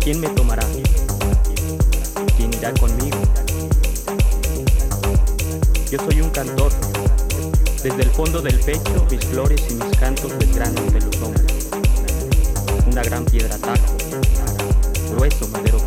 ¿Quién me tomará? ¿Quién irá conmigo? Yo soy un cantor. Desde el fondo del pecho, mis flores y mis cantos desgranan de los. Una gran piedra tajo, grueso madero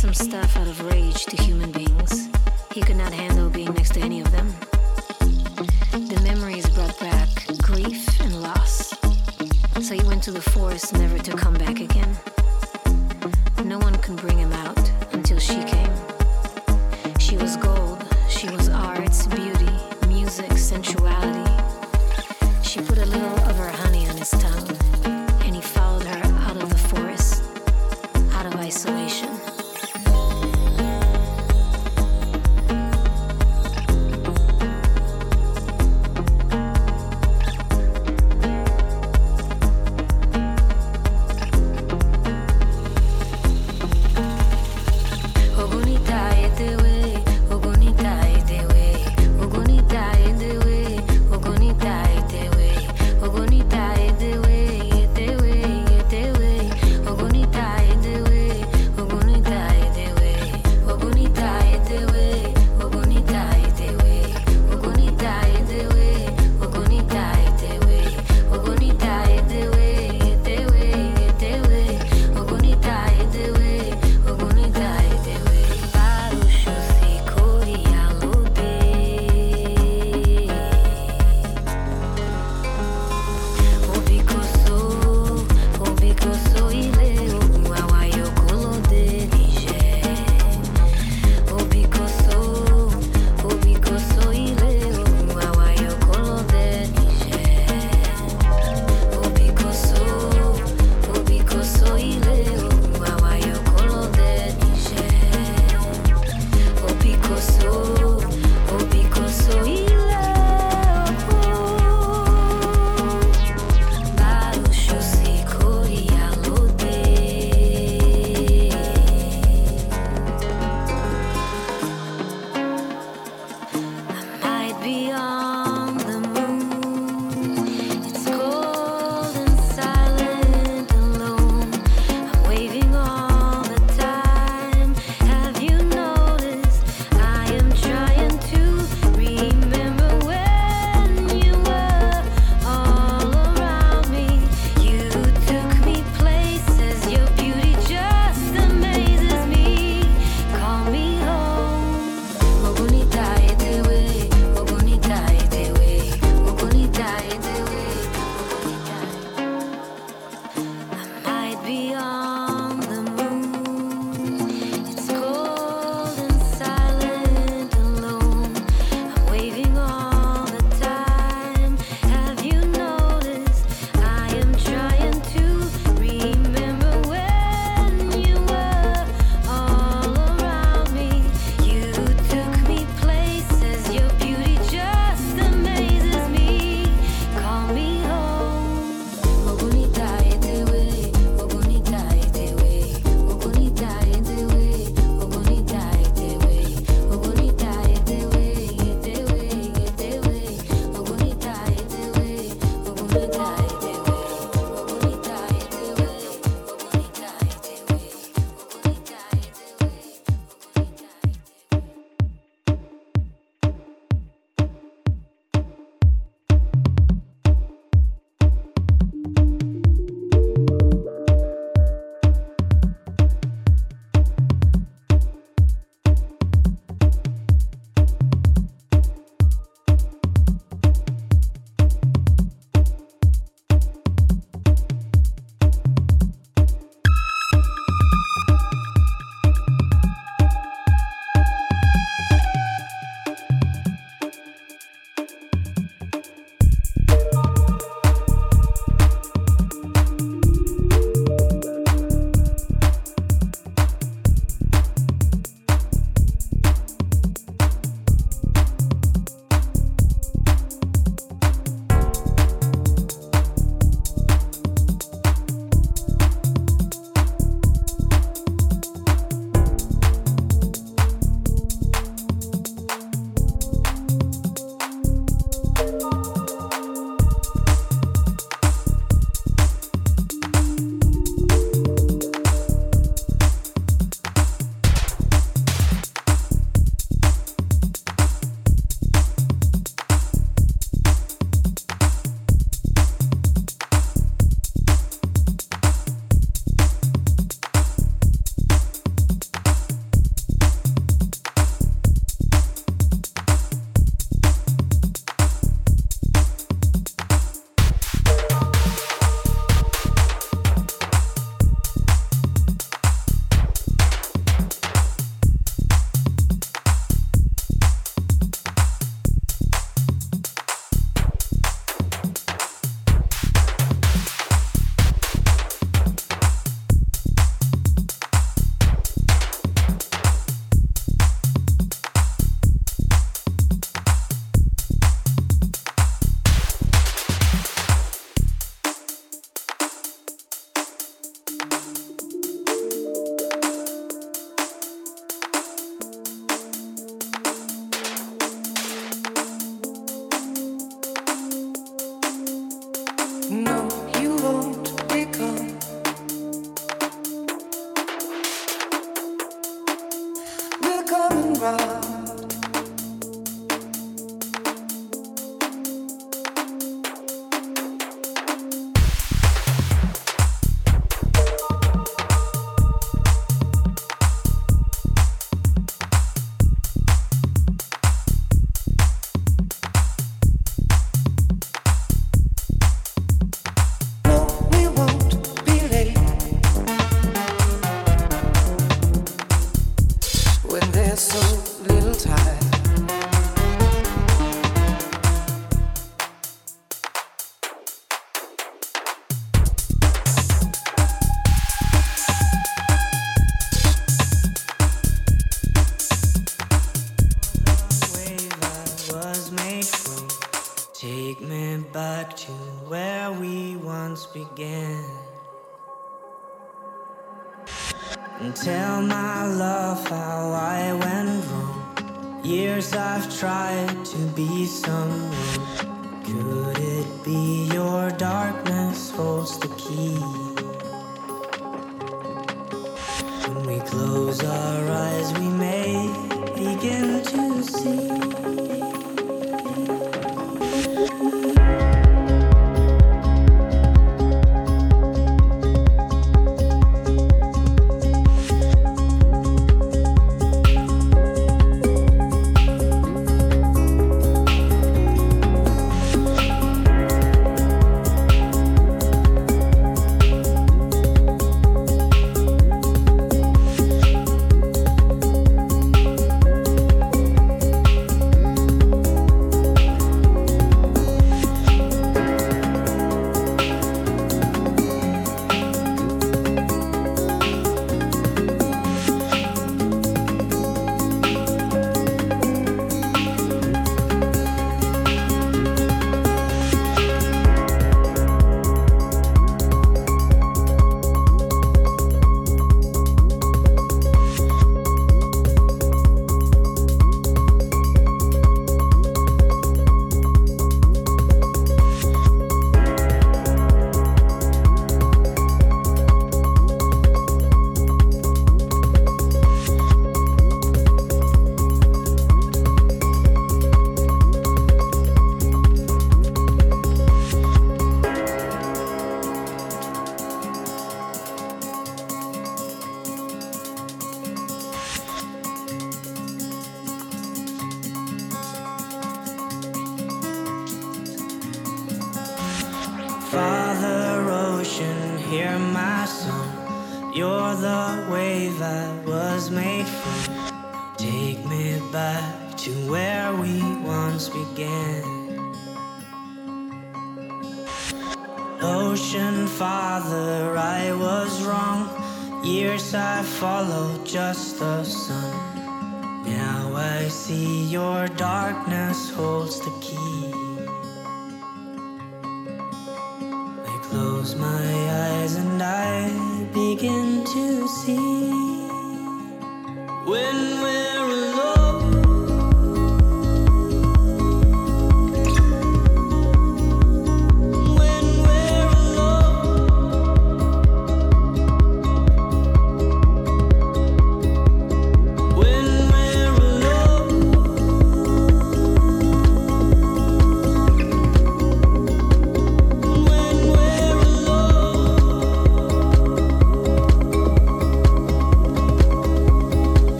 some stuff out of rage to human beings. He could not handle being next to any of them. The memories brought back grief and loss. So he went to the forest and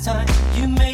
time. You made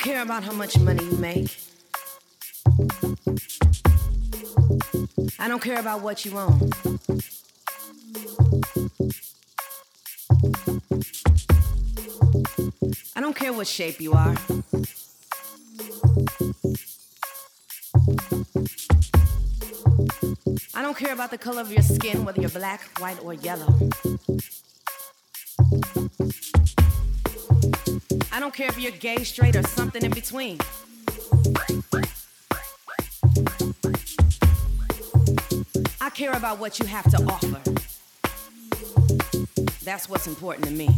care about how much money you make. I don't care about what you own. I don't care what shape you are. I don't care about the color of your skin, whether you're black, white, or yellow. Don't care if you're gay, straight, or something in between. I care about what you have to offer. That's what's important to me.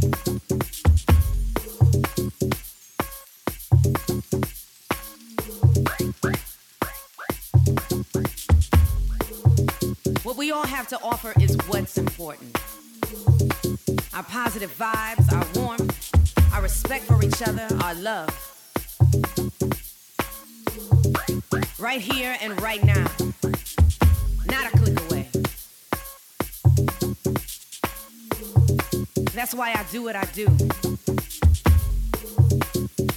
What we all have to offer is what's important. Our positive vibes, our warmth, our respect for each other, our love. Right here and right now. Not a click away. That's why I do what I do.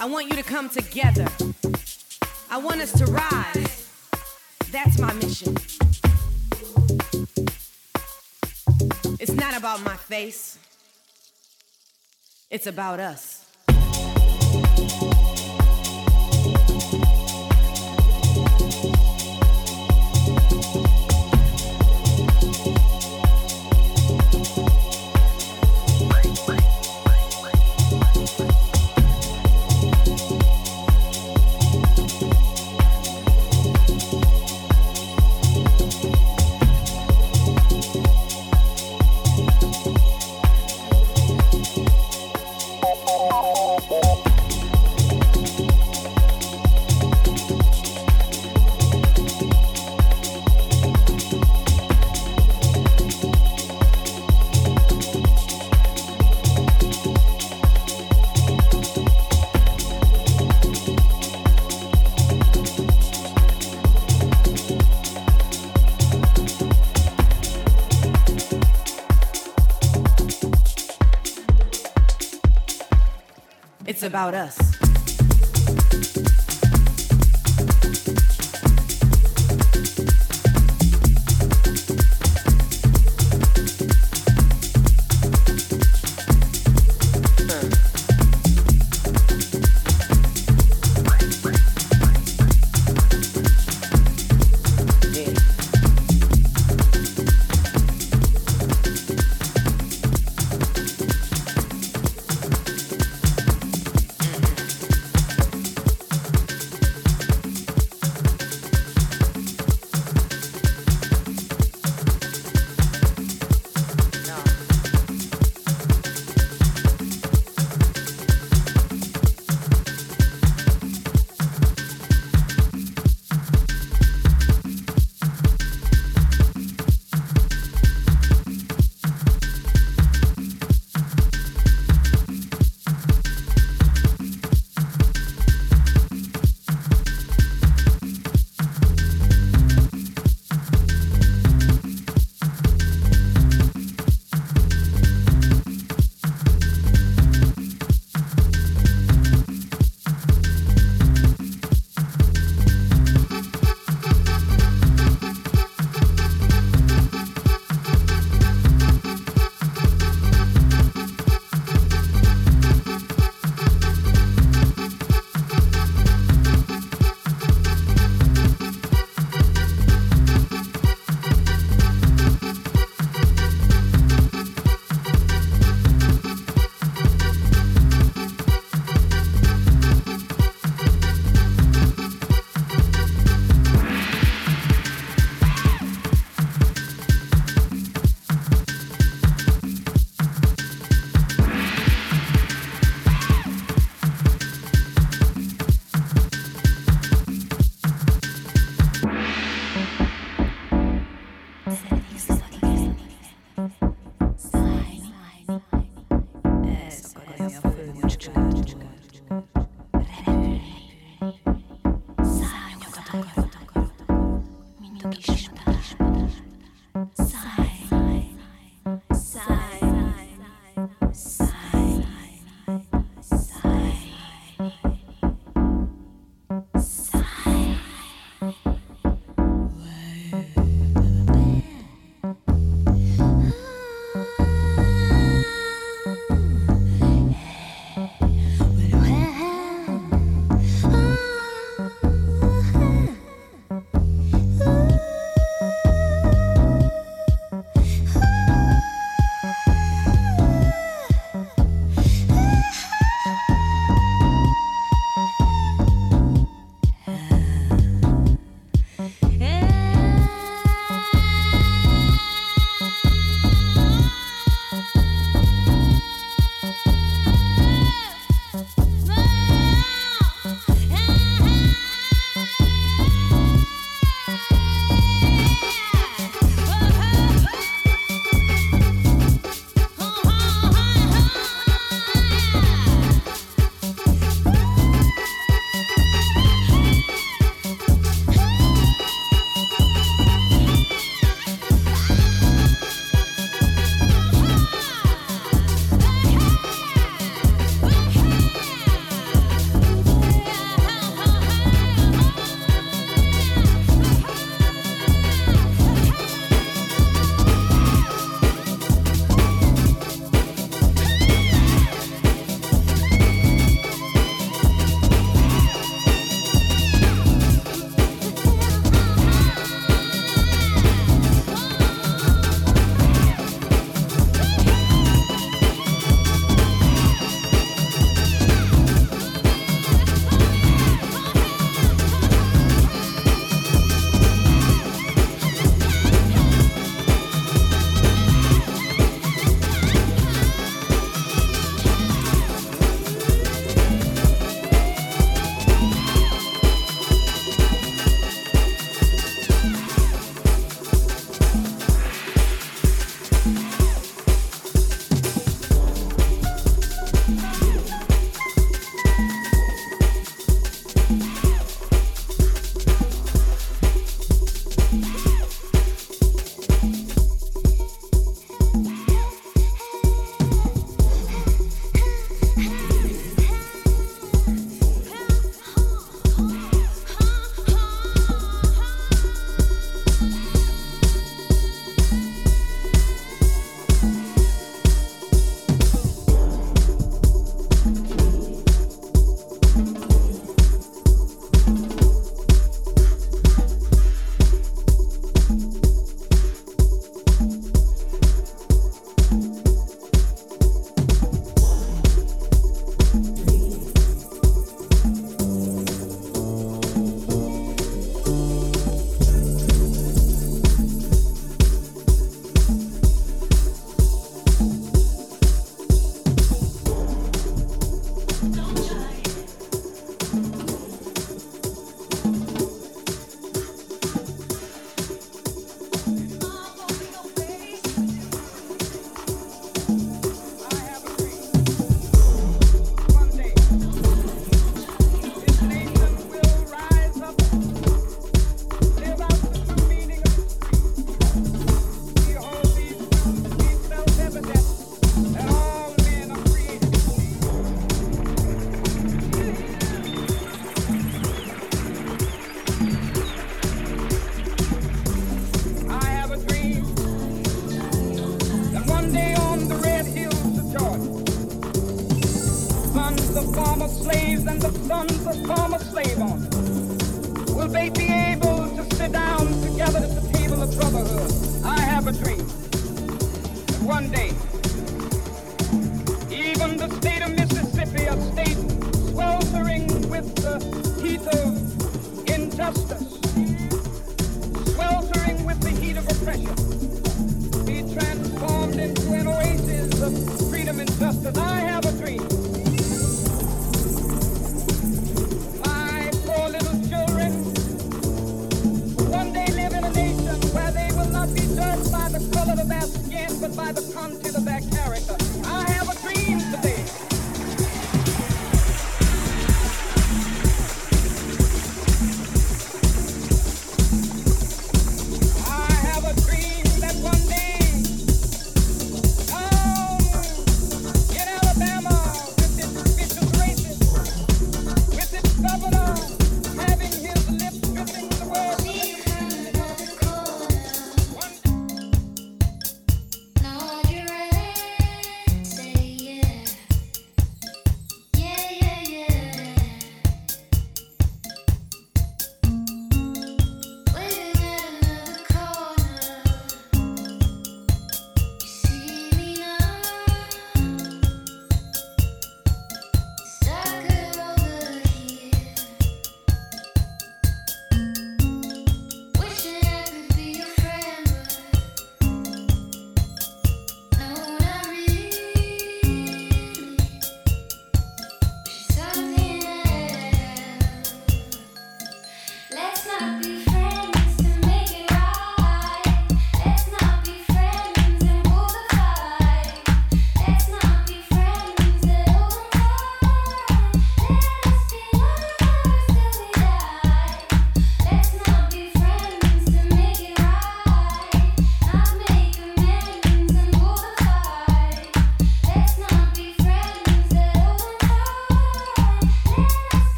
I want you to come together. I want us to rise. That's my mission. It's not about my face. It's about us. About us.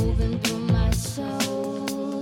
moving through my soul.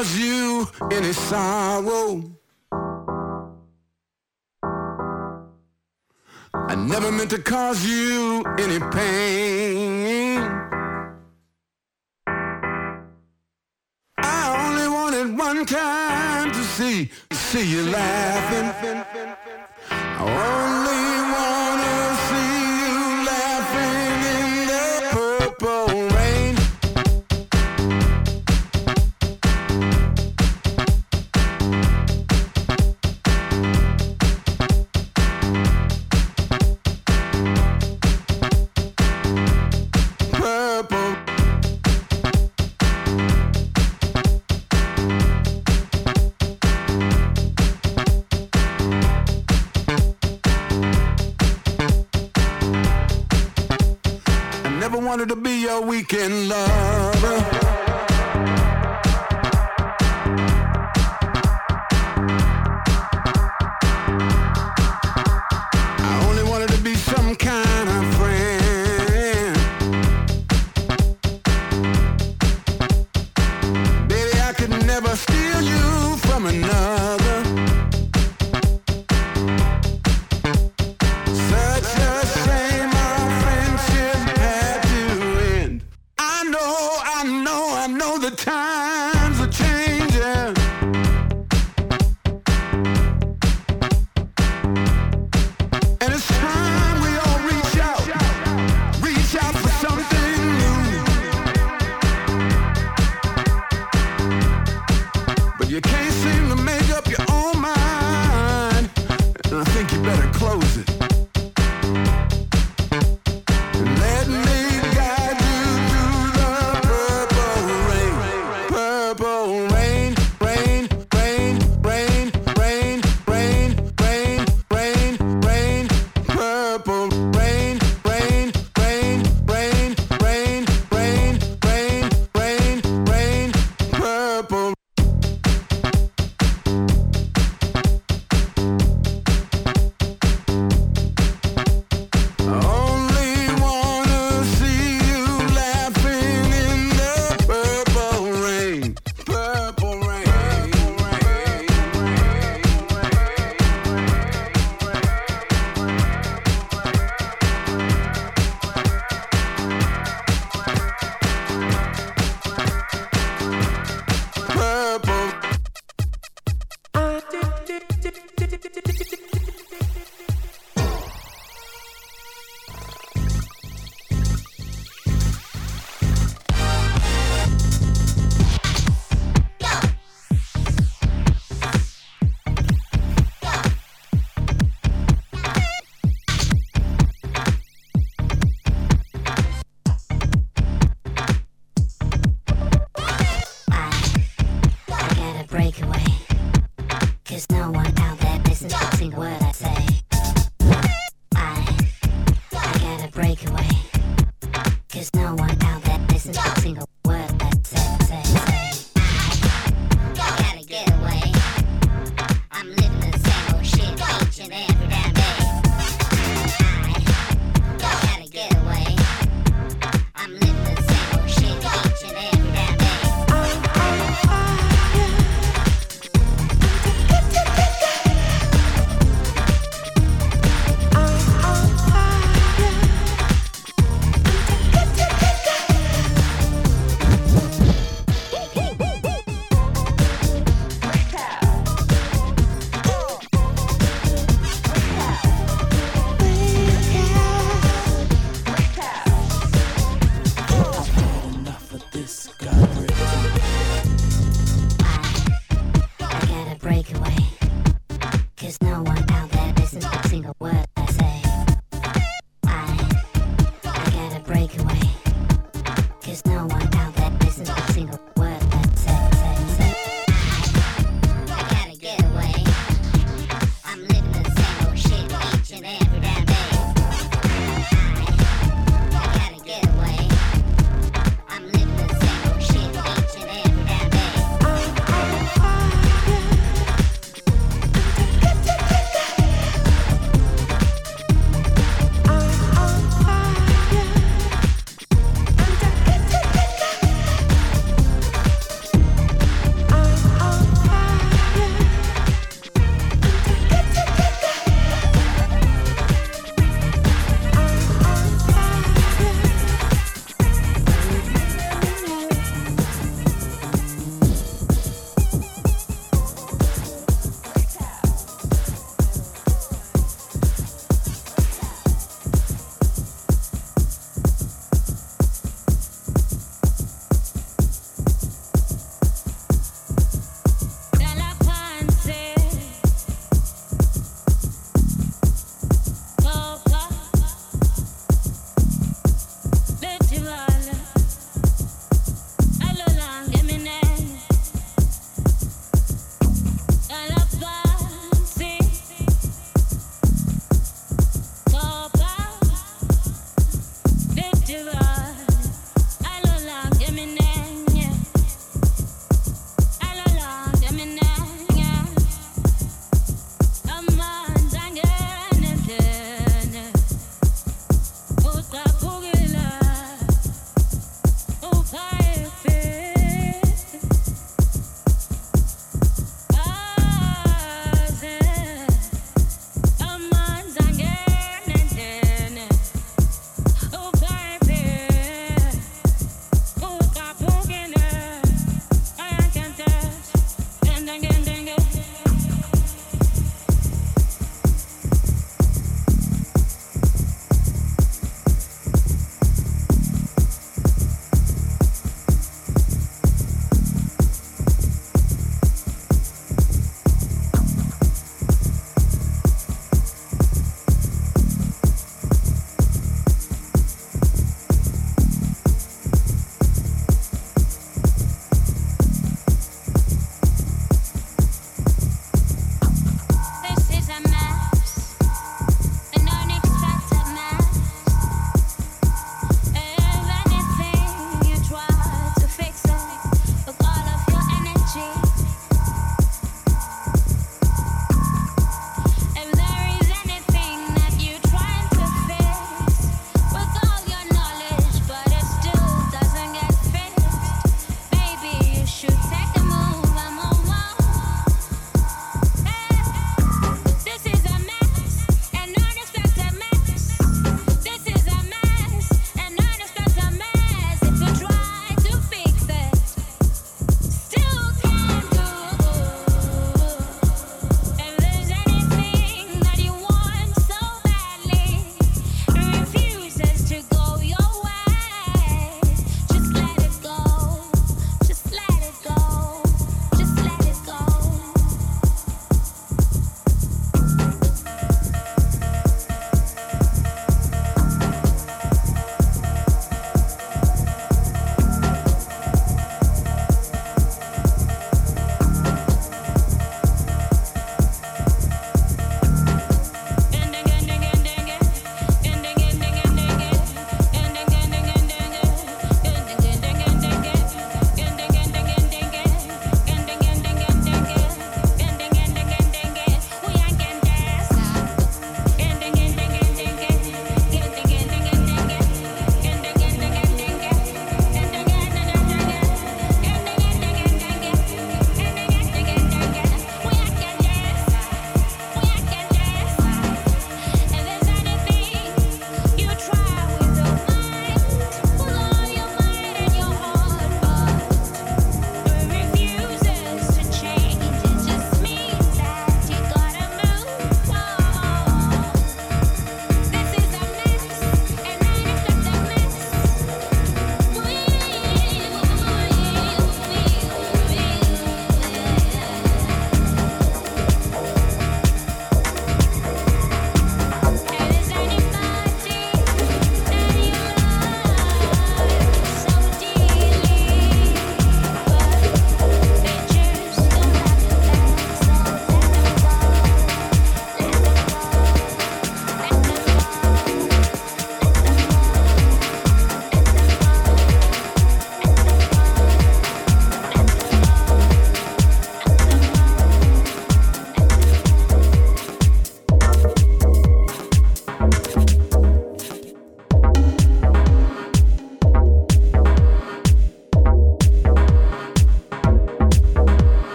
Cause you any sorrow. I never meant to cause you any pain.